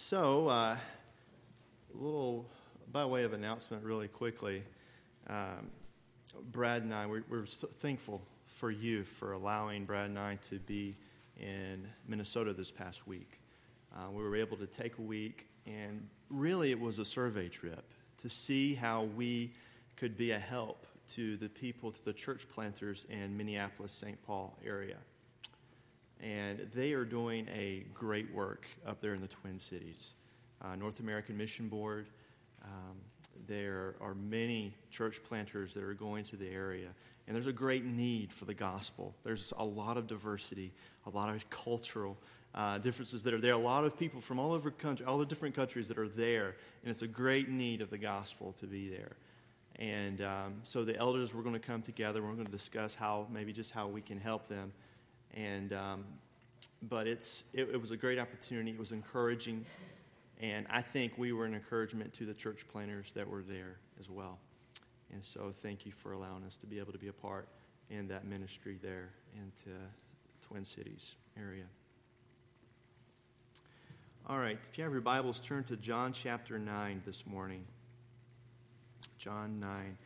So, uh, a little by way of announcement, really quickly. Um, Brad and I, we're, we're so thankful for you for allowing Brad and I to be in Minnesota this past week. Uh, we were able to take a week, and really it was a survey trip to see how we could be a help to the people, to the church planters in Minneapolis, St. Paul area and they are doing a great work up there in the Twin Cities. Uh, North American Mission Board, um, there are many church planters that are going to the area, and there's a great need for the gospel. There's a lot of diversity, a lot of cultural uh, differences that are there, a lot of people from all over country, all the different countries that are there, and it's a great need of the gospel to be there. And um, so the elders, we're going to come together. We're going to discuss how, maybe just how we can help them and um, but it's it, it was a great opportunity. It was encouraging, and I think we were an encouragement to the church planners that were there as well. And so, thank you for allowing us to be able to be a part in that ministry there into Twin Cities area. All right, if you have your Bibles, turn to John chapter 9 this morning. John 9.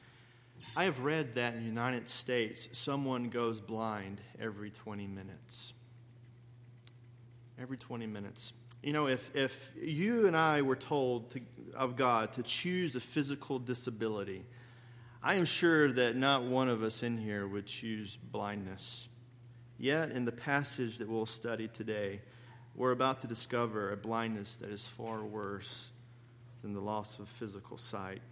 I have read that in the United States, someone goes blind every 20 minutes. Every 20 minutes. You know, if, if you and I were told to, of God to choose a physical disability, I am sure that not one of us in here would choose blindness. Yet, in the passage that we'll study today, we're about to discover a blindness that is far worse than the loss of physical sight.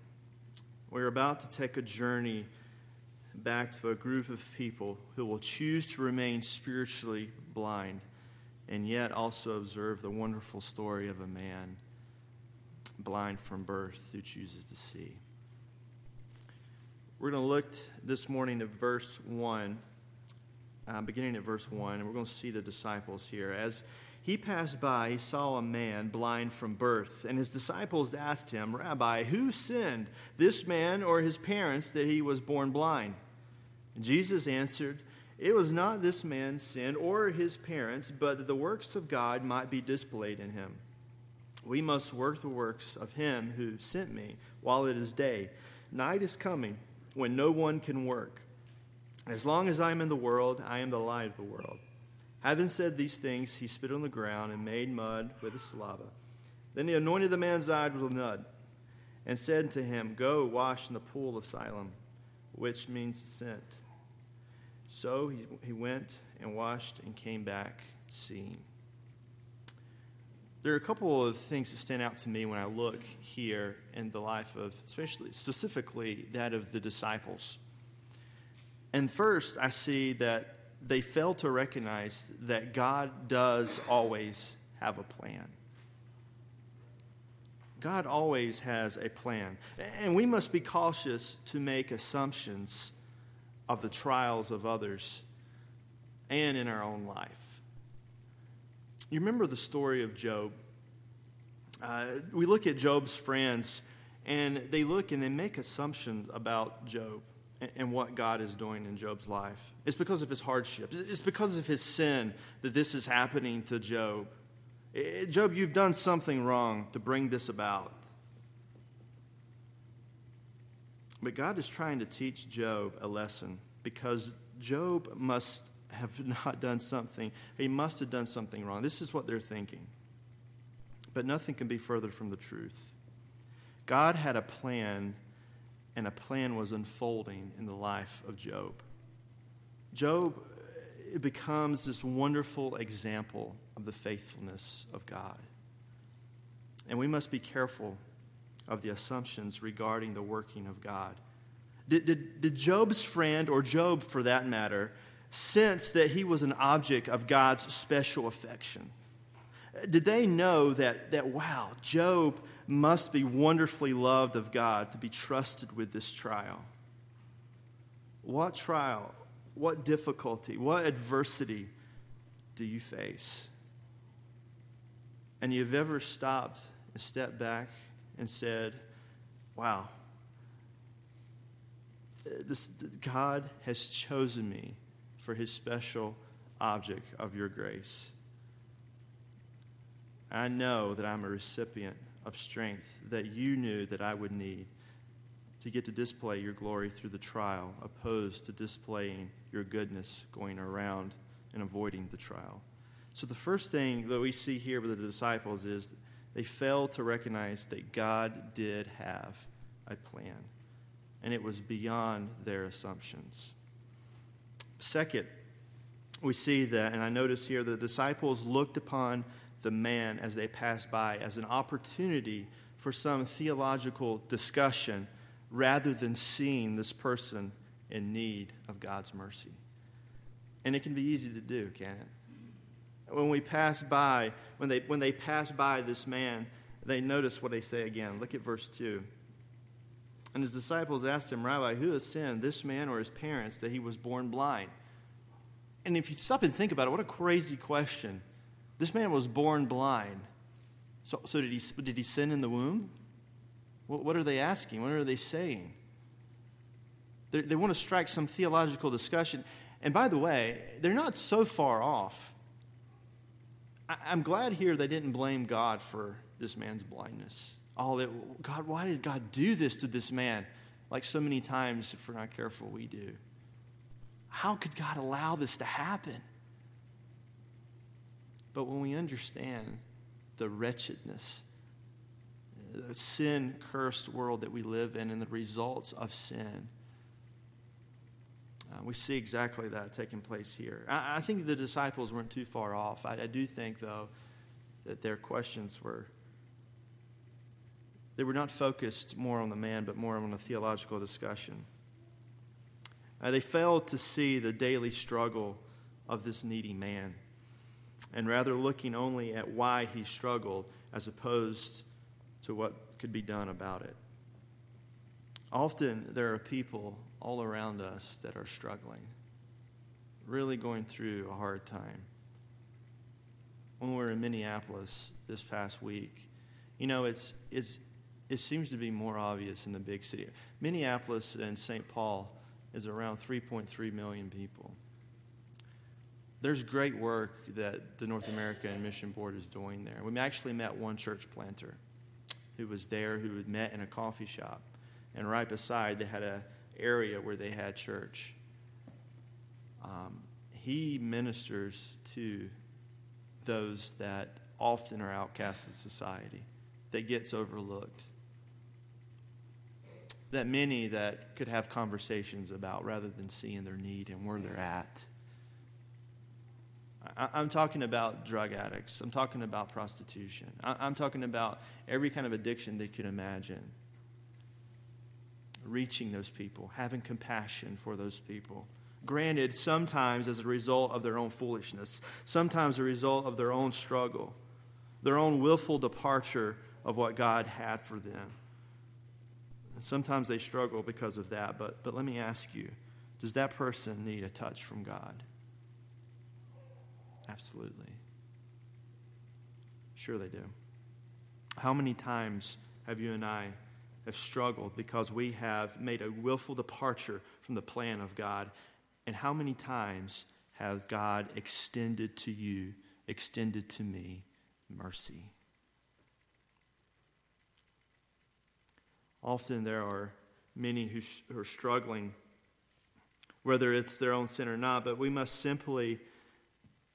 We're about to take a journey back to a group of people who will choose to remain spiritually blind and yet also observe the wonderful story of a man blind from birth who chooses to see. We're going to look this morning at verse 1, uh, beginning at verse 1, and we're going to see the disciples here. As he passed by, he saw a man blind from birth, and his disciples asked him, Rabbi, who sinned, this man or his parents, that he was born blind? Jesus answered, It was not this man's sin or his parents, but that the works of God might be displayed in him. We must work the works of him who sent me while it is day. Night is coming when no one can work. As long as I am in the world, I am the light of the world. Having said these things, he spit on the ground and made mud with his saliva. Then he anointed the man's eyes with mud and said to him, Go wash in the pool of Siloam, which means sent. So he, he went and washed and came back seeing. There are a couple of things that stand out to me when I look here in the life of, especially specifically that of the disciples. And first, I see that they fail to recognize that God does always have a plan. God always has a plan. And we must be cautious to make assumptions of the trials of others and in our own life. You remember the story of Job? Uh, we look at Job's friends, and they look and they make assumptions about Job and what God is doing in Job's life. It's because of his hardship, it's because of his sin that this is happening to Job. Eh, eh, Job, you've done something wrong to bring this about. But God is trying to teach Job a lesson because Job must have not done something, he must have done something wrong. This is what they're thinking. But nothing can be further from the truth. God had a plan and a plan was unfolding in the life of Job. Job uh, becomes this wonderful example of the faithfulness of God. And we must be careful of the assumptions regarding the working of God. Did, did, did Job's friend, or Job for that matter, sense that he was an object of God's special affection? Did they know that, that wow, Job must be wonderfully loved of God to be trusted with this trial. What trial, what difficulty, what adversity do you face? And you've ever stopped and stepped back and said, Wow, this, God has chosen me for his special object of your grace. I know that I'm a recipient of strength that you knew that I would need to get to display your glory through the trial, opposed to displaying your goodness going around and avoiding the trial. So, the first thing that we see here with the disciples is they failed to recognize that God did have a plan, and it was beyond their assumptions. Second, we see that, and I notice here, the disciples looked upon the man as they passed by as an opportunity for some theological discussion rather than seeing this person in need of God's mercy. And it can be easy to do, can't it? When we pass by, when they, when they pass by this man, they notice what they say again. Look at verse 2. And his disciples asked him, Rabbi, who has sinned, this man or his parents, that he was born blind? And if you stop and think about it, what a crazy question. This man was born blind. So, so did, he, did he sin in the womb? What, what are they asking? What are they saying? They're, they want to strike some theological discussion. And by the way, they're not so far off. I, I'm glad here they didn't blame God for this man's blindness. All that, God, why did God do this to this man? Like so many times, if we're not careful, we do. How could God allow this to happen? But when we understand the wretchedness, the sin cursed world that we live in, and the results of sin, uh, we see exactly that taking place here. I, I, think the disciples weren't too far off. I, I do think, though, that their questions were they were not focused more on the man, but more on a theological discussion. Uh, they failed to see the daily struggle of this needy man, and rather looking only at why he struggled as opposed to what could be done about it. Often there are people all around us that are struggling, really going through a hard time. When we were in Minneapolis this past week, you know, it's, it's, it seems to be more obvious in the big city. Minneapolis and St. Paul is around 3.3 million people. There's great work that the North American Mission Board is doing there. We actually met one church planter who was there who had met in a coffee shop. And right beside, they had an area where they had church. Um, he ministers to those that often are outcast of society, that gets overlooked that many that could have conversations about rather than seeing their need and where they're at. I, am talking about drug addicts. I'm talking about prostitution. I, am talking about every kind of addiction they could imagine. Reaching those people, having compassion for those people. Granted, sometimes as a result of their own foolishness, sometimes a result of their own struggle, their own willful departure of what God had for them. And sometimes they struggle because of that, but, but let me ask you does that person need a touch from God? Absolutely. Sure, they do. How many times have you and I have struggled because we have made a willful departure from the plan of God? And how many times has God extended to you, extended to me mercy? Often there are many who, sh- who are struggling, whether it's their own sin or not, but we must simply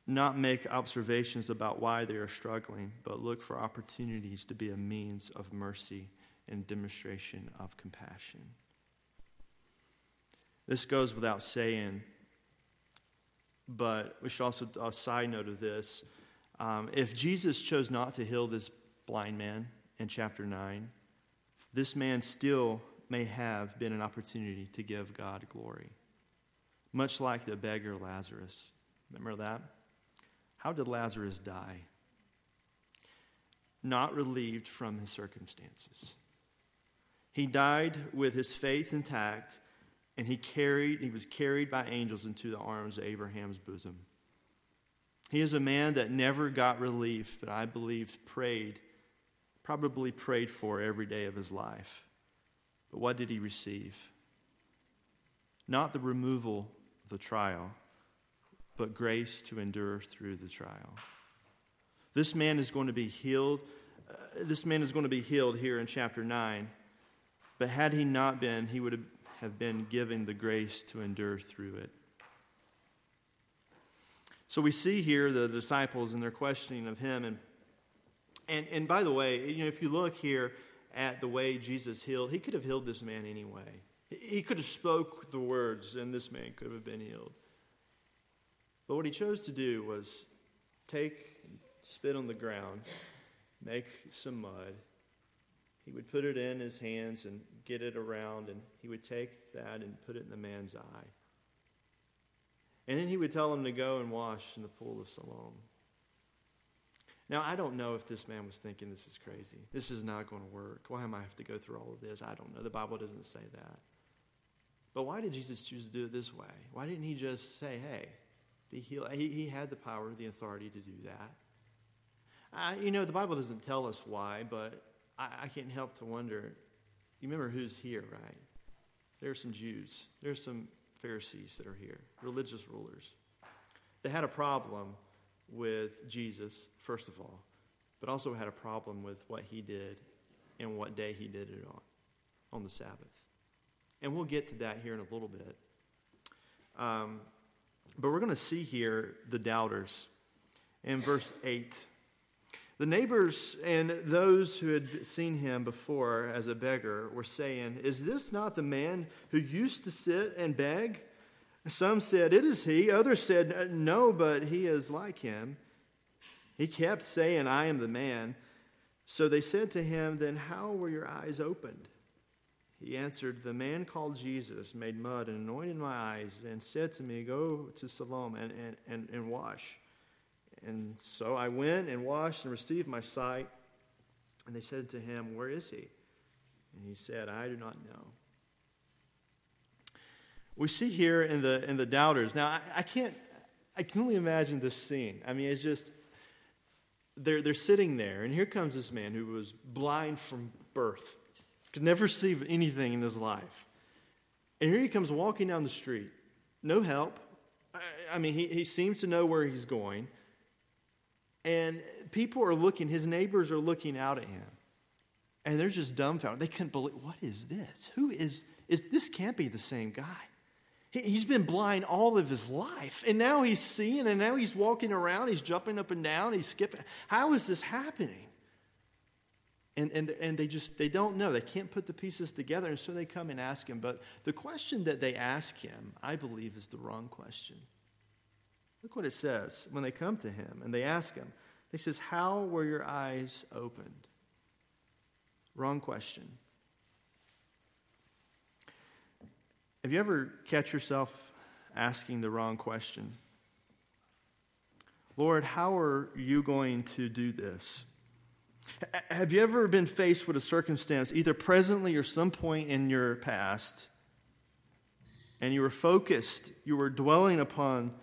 not make observations about why they are struggling, but look for opportunities to be a means of mercy and demonstration of compassion. This goes without saying, but we should also, a side note of this. Um, if Jesus chose not to heal this blind man in chapter 9, this man still may have been an opportunity to give God glory. Much like the beggar Lazarus. Remember that? How did Lazarus die? Not relieved from his circumstances. He died with his faith intact, and he carried he was carried by angels into the arms of Abraham's bosom. He is a man that never got relief, but I believe prayed probably prayed for every day of his life. But what did he receive? Not the removal of the trial, but grace to endure through the trial. This man is going to be healed. Uh, this man is going to be healed here in chapter 9. But had he not been, he would have been given the grace to endure through it. So we see here the disciples and their questioning of him. And, and, and by the way, you know, if you look here at the way Jesus healed, he could have healed this man anyway. He could have spoke the words and this man could have been healed. But what he chose to do was take, spit on the ground, make some mud. He would put it in his hands and get it around, and he would take that and put it in the man's eye. And then he would tell him to go and wash in the pool of Siloam. Now, I don't know if this man was thinking this is crazy. This is not going to work. Why am I have to go through all of this? I don't know. The Bible doesn't say that. But why did Jesus choose to do it this way? Why didn't he just say, hey, be healed? He, he had the power, the authority to do that. I, you know, the Bible doesn't tell us why, but I, I can't help to wonder. You remember who's here, right? There are some Jews. There's some Pharisees that are here, religious rulers. They had a problem with Jesus, first of all, but also had a problem with what he did and what day he did it on, on the Sabbath. And we'll get to that here in a little bit. Um, but we're going to see here the doubters in verse 8. The neighbors and those who had seen him before as a beggar were saying, Is this not the man who used to sit and beg? Some said, It is he. Others said, No, but he is like him. He kept saying, I am the man. So they said to him, Then how were your eyes opened? He answered, The man called Jesus made mud and anointed my eyes and said to me, Go to Siloam and, and, and, and wash. And so I went and washed and received my sight. And they said to him, Where is he? And he said, I do not know. We see here in the, in the doubters. Now, I, I can't, I can only imagine this scene. I mean, it's just, they're, they're sitting there, and here comes this man who was blind from birth, could never see anything in his life. And here he comes walking down the street, no help. I, I mean, he, he seems to know where he's going. And people are looking, his neighbors are looking out at him. And they're just dumbfounded. They couldn't believe, what is this? Who is, is this can't be the same guy. He, he's been blind all of his life. And now he's seeing, and now he's walking around, he's jumping up and down, he's skipping. How is this happening? And, and, and they just they don't know they can't put the pieces together and so they come and ask him but the question that they ask him i believe is the wrong question Look what it says when they come to him and they ask him. He says, How were your eyes opened? Wrong question. Have you ever catch yourself asking the wrong question? Lord, how are you going to do this? Have you ever been faced with a circumstance, either presently or some point in your past, and you were focused, you were dwelling upon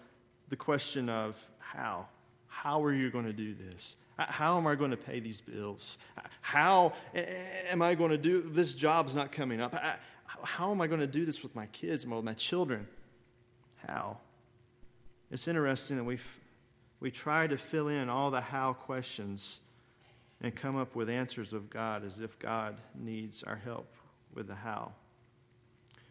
the question of how. How are you going to do this? How am I going to pay these bills? How am I going to do this? Job's not coming up. How am I going to do this with my kids, with my children? How? It's interesting that we we try to fill in all the how questions and come up with answers of God as if God needs our help with the how.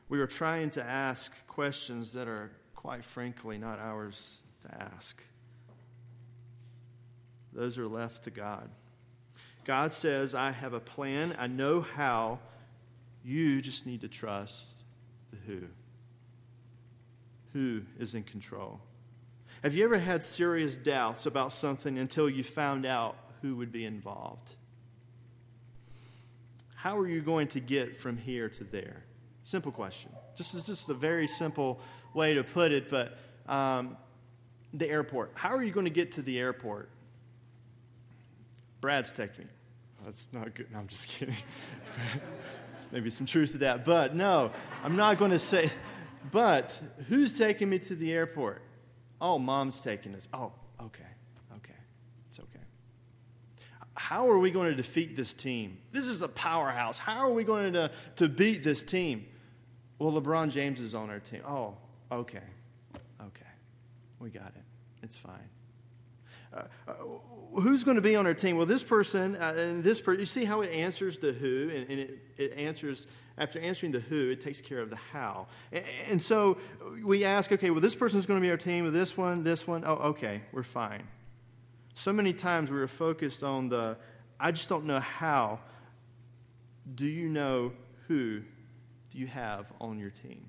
We are trying to ask questions that are quite frankly, not ours to ask. Those are left to God. God says, I have a plan. I know how. You just need to trust the who. Who is in control? Have you ever had serious doubts about something until you found out who would be involved? How are you going to get from here to there? Simple question. Just, it's just a very simple way to put it, but um, the airport. How are you going to get to the airport? Brad's taking me. That's not good. No, I'm just kidding. Maybe some truth to that. But no, I'm not going to say. But who's taking me to the airport? Oh, mom's taking us. Oh. Okay. It's okay. How are we going to defeat this team? This is a powerhouse. How are we going to, to beat this team? Well, LeBron James is on our team. Oh, okay. Okay. We got it. It's fine. uh, uh, who's going to be on our team? Well, this person uh, and this person. You see how it answers the who, and, and it, it answers after answering the who, it takes care of the how. And, and so we ask, okay, well, this person's going to be our team. With this one, this one. Oh, okay, we're fine. So many times we are focused on the, I just don't know how. Do you know who you have on your team?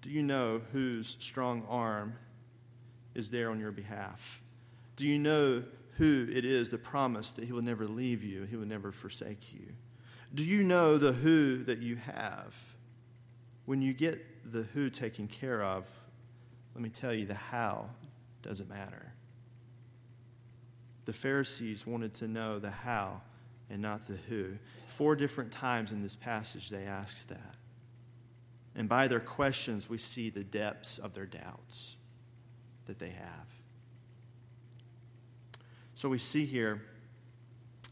Do you know whose strong arm is there on your behalf? Do you know who it is that promised that he will never leave you, he will never forsake you? Do you know the who that you have? When you get the who taken care of, let me tell you, the how doesn't matter. The Pharisees wanted to know the how and not the who. Four different times in this passage they ask that. And by their questions, we see the depths of their doubts that they have. So we see here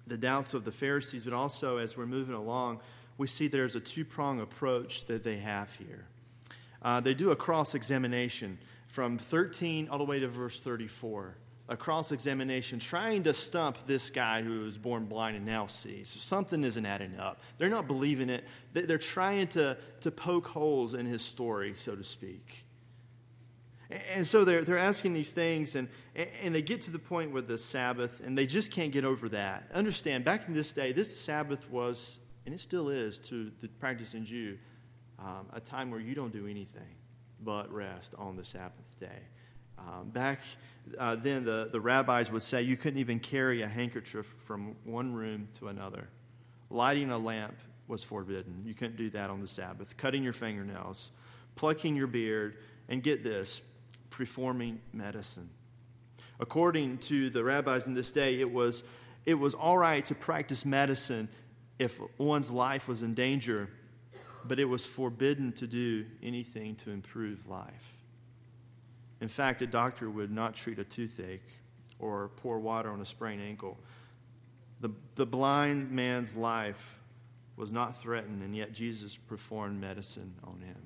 the doubts of the Pharisees, but also as we're moving along, we see there's a two prong approach that they have here. Uh, they do a cross examination from 13 all the way to verse 34 a cross examination trying to stump this guy who was born blind and now sees. So something isn't adding up. They're not believing it. They're trying to, to poke holes in his story, so to speak. And so they're, they're asking these things, and, and they get to the point with the Sabbath, and they just can't get over that. Understand, back in this day, this Sabbath was, and it still is to the practicing Jew, um, a time where you don't do anything but rest on the Sabbath day. Um, back uh, then, the, the rabbis would say you couldn't even carry a handkerchief from one room to another. Lighting a lamp was forbidden. You couldn't do that on the Sabbath. Cutting your fingernails, plucking your beard, and get this, performing medicine. According to the rabbis in this day, it was, it was all right to practice medicine if one's life was in danger, but it was forbidden to do anything to improve life. In fact, a doctor would not treat a toothache or pour water on a sprained ankle. The, the blind man's life was not threatened, and yet Jesus performed medicine on him.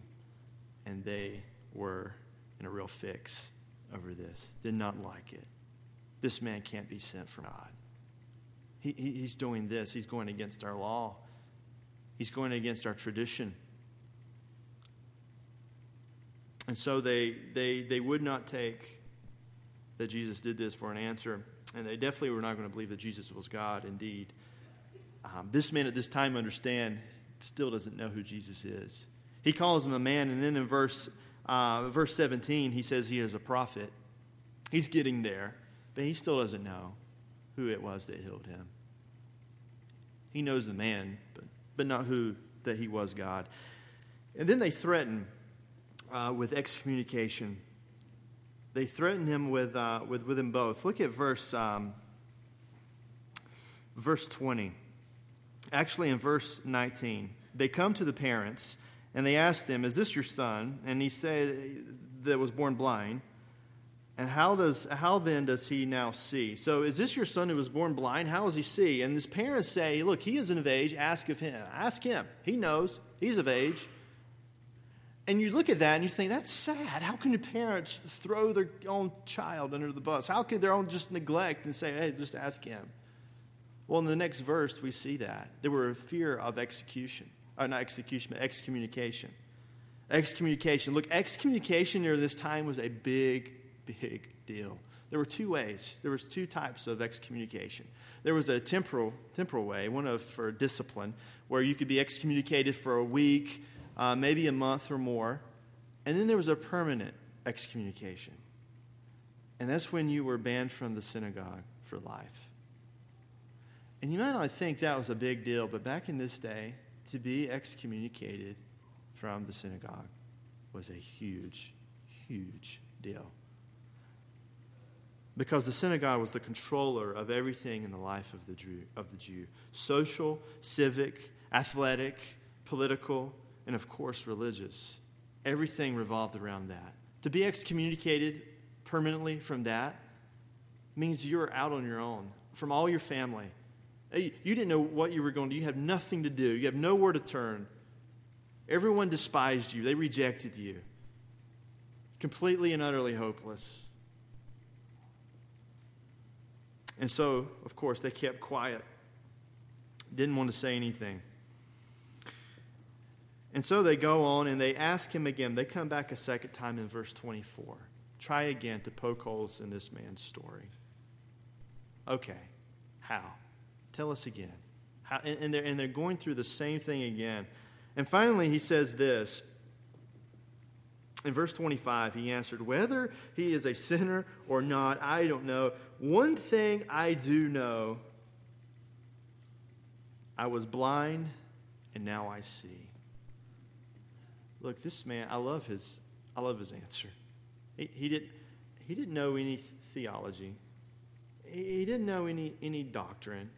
And they were in a real fix over this, did not like it. This man can't be sent from God. He, he, he's doing this, he's going against our law, he's going against our tradition. And so they, they, they would not take that Jesus did this for an answer, and they definitely were not going to believe that Jesus was God indeed. Um, this man at this time, understand, still doesn't know who Jesus is. He calls him a man, and then in verse, uh, verse 17, he says he is a prophet. He's getting there, but he still doesn't know who it was that healed him. He knows the man, but, but not who that he was God. And then they threaten uh, with excommunication. They threaten him with, uh, with, with them both. Look at verse, um, verse 20. Actually, in verse 19, they come to the parents and they ask them, Is this your son? And he said, That was born blind. And how, does, how then does he now see? So, is this your son who was born blind? How does he see? And his parents say, Look, he is of age. Ask of him. Ask him. He knows. He's of age. And you look at that and you think, that's sad. How can the parents throw their own child under the bus? How could their own just neglect and say, hey, just ask him? Well, in the next verse, we see that. There were a fear of execution. Or uh, not execution, but excommunication. Excommunication. Look, excommunication during this time was a big, big deal. There were two ways. There was two types of excommunication. There was a temporal, temporal way, one of for discipline, where you could be excommunicated for a week, uh, maybe a month or more. And then there was a permanent excommunication. And that's when you were banned from the synagogue for life. And you might not think that was a big deal, but back in this day, to be excommunicated from the synagogue was a huge, huge deal. Because the synagogue was the controller of everything in the life of the Jew, of the Jew social, civic, athletic, political, and of course, religious. Everything revolved around that. To be excommunicated permanently from that means you're out on your own from all your family. You didn't know what you were going to do. You have nothing to do, you have nowhere to turn. Everyone despised you, they rejected you. Completely and utterly hopeless. And so, of course, they kept quiet, didn't want to say anything. And so they go on and they ask him again. They come back a second time in verse 24. Try again to poke holes in this man's story. Okay, how? Tell us again. How, and, they're, and they're going through the same thing again. And finally, he says this. In verse 25, he answered, Whether he is a sinner or not, I don't know. One thing I do know I was blind, and now I see. Look, this man, I love his, I love his answer. He, he, didn't, he didn't know any theology. He, he didn't know any, any doctrine.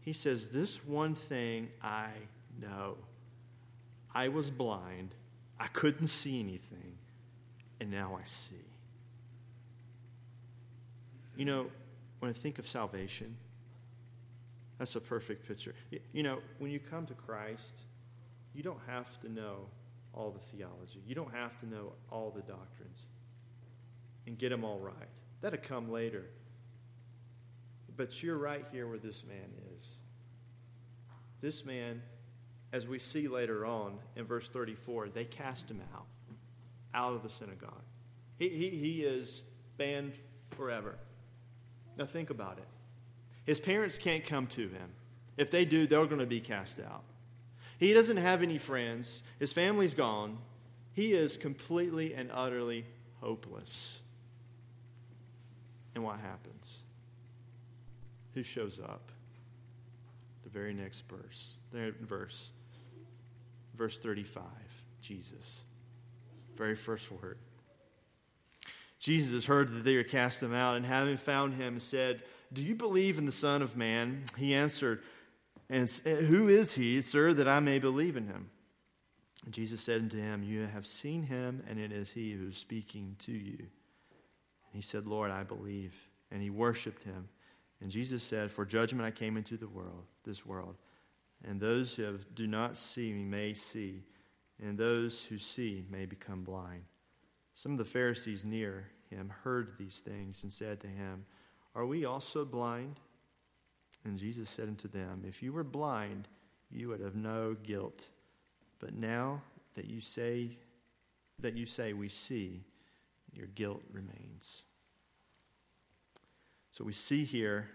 He says, This one thing I know. I was blind. I couldn't see anything. And now I see. You know, when I think of salvation, that's a perfect picture. You know, when you come to Christ, you don't have to know all the theology. You don't have to know all the doctrines and get them all right. That'll come later. But you're right here where this man is. This man, as we see later on in verse 34, they cast him out, out of the synagogue. He, he, he is banned forever. Now think about it. His parents can't come to him. If they do, they're going to be cast out. He doesn't have any friends. His family's gone. He is completely and utterly hopeless. And what happens? Who shows up? The very next verse. Verse. Verse 35. Jesus. Very first word. Jesus heard that they had cast him out, and having found him, said, Do you believe in the Son of Man? He answered, and eh, who is he, sir, that I may believe in him? And Jesus said unto him, You have seen him, and it is he who is speaking to you. And he said, Lord, I believe. And he worshiped him. And Jesus said, For judgment I came into the world, this world. And those who have, do not see me may see, and those who see may become blind. Some of the Pharisees near him heard these things and said to him, Are we also blind? And Jesus said unto them, If you were blind, you would have no guilt. But now that you say that you say we see, your guilt remains. So we see here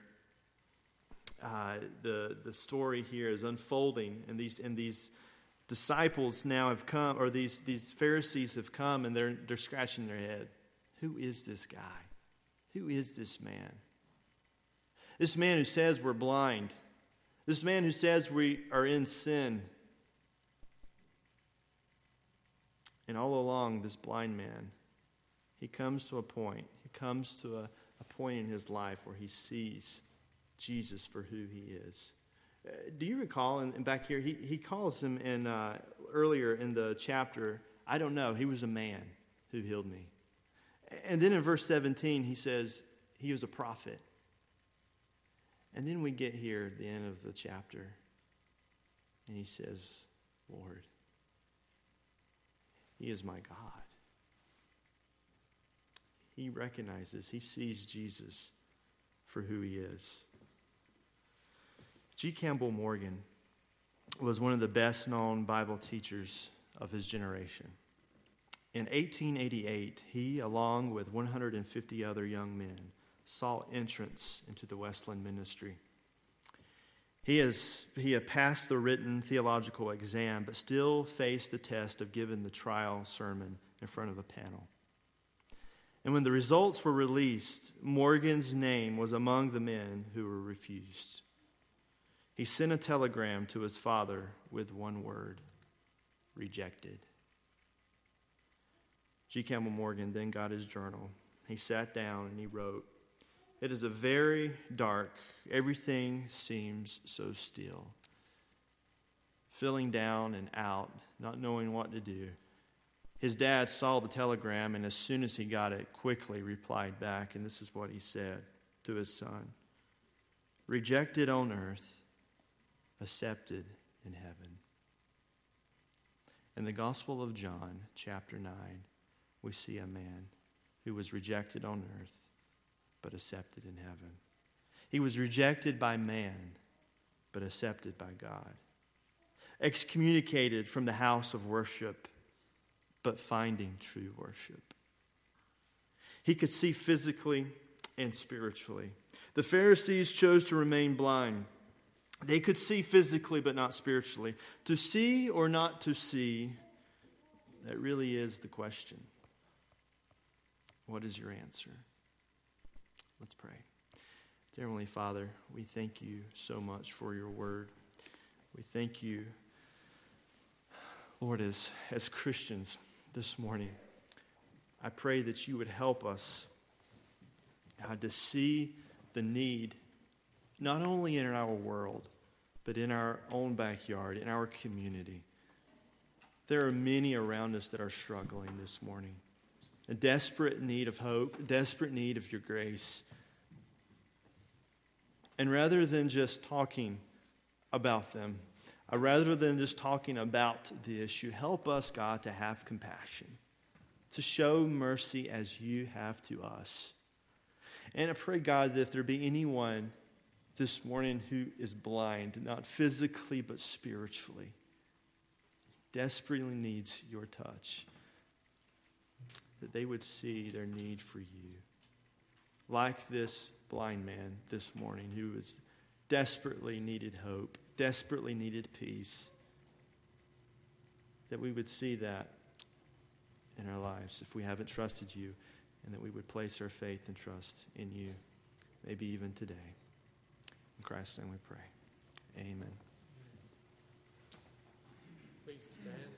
uh, the the story here is unfolding, and these and these disciples now have come, or these these Pharisees have come, and they're they're scratching their head. Who is this guy? Who is this man? This man who says we're blind. This man who says we are in sin. And all along, this blind man, he comes to a point. He comes to a, a point in his life where he sees Jesus for who he is. Uh, do you recall, and back here, he, he calls him in, uh, earlier in the chapter, I don't know, he was a man who healed me. And then in verse 17, he says, he was a prophet. And then we get here at the end of the chapter, and he says, Lord, He is my God. He recognizes, he sees Jesus for who he is. G. Campbell Morgan was one of the best known Bible teachers of his generation. In 1888, he, along with 150 other young men, sought entrance into the Wesleyan ministry. He, has, he had passed the written theological exam, but still faced the test of giving the trial sermon in front of a panel. And when the results were released, Morgan's name was among the men who were refused. He sent a telegram to his father with one word rejected. G. Campbell Morgan then got his journal. He sat down and he wrote, it is a very dark, everything seems so still. Feeling down and out, not knowing what to do. His dad saw the telegram, and as soon as he got it, quickly replied back, and this is what he said to his son Rejected on earth, accepted in heaven. In the Gospel of John, chapter 9, we see a man who was rejected on earth but accepted in heaven. He was rejected by man, but accepted by God. Excommunicated from the house of worship, but finding true worship. He could see physically and spiritually. The Pharisees chose to remain blind. They could see physically, but not spiritually. To see or not to see, that really is the question. What is your answer? Let's pray. Dear Heavenly Father, we thank you so much for your word. We thank you, Lord, as, as Christians this morning. I pray that you would help us God, to see the need, not only in our world, but in our own backyard, in our community. There are many around us that are struggling this morning, a desperate need of hope, desperate need of your grace. And rather than just talking about them, uh, rather than just talking about the issue, help us, God, to have compassion, to show mercy as you have to us. And I pray, God, that if there be anyone this morning who is blind, not physically but spiritually, desperately needs your touch, that they would see their need for you. Like this blind man this morning who was desperately needed hope, desperately needed peace, that we would see that in our lives if we haven't trusted you and that we would place our faith and trust in you, maybe even today. In Christ's name we pray. Amen. Please stand.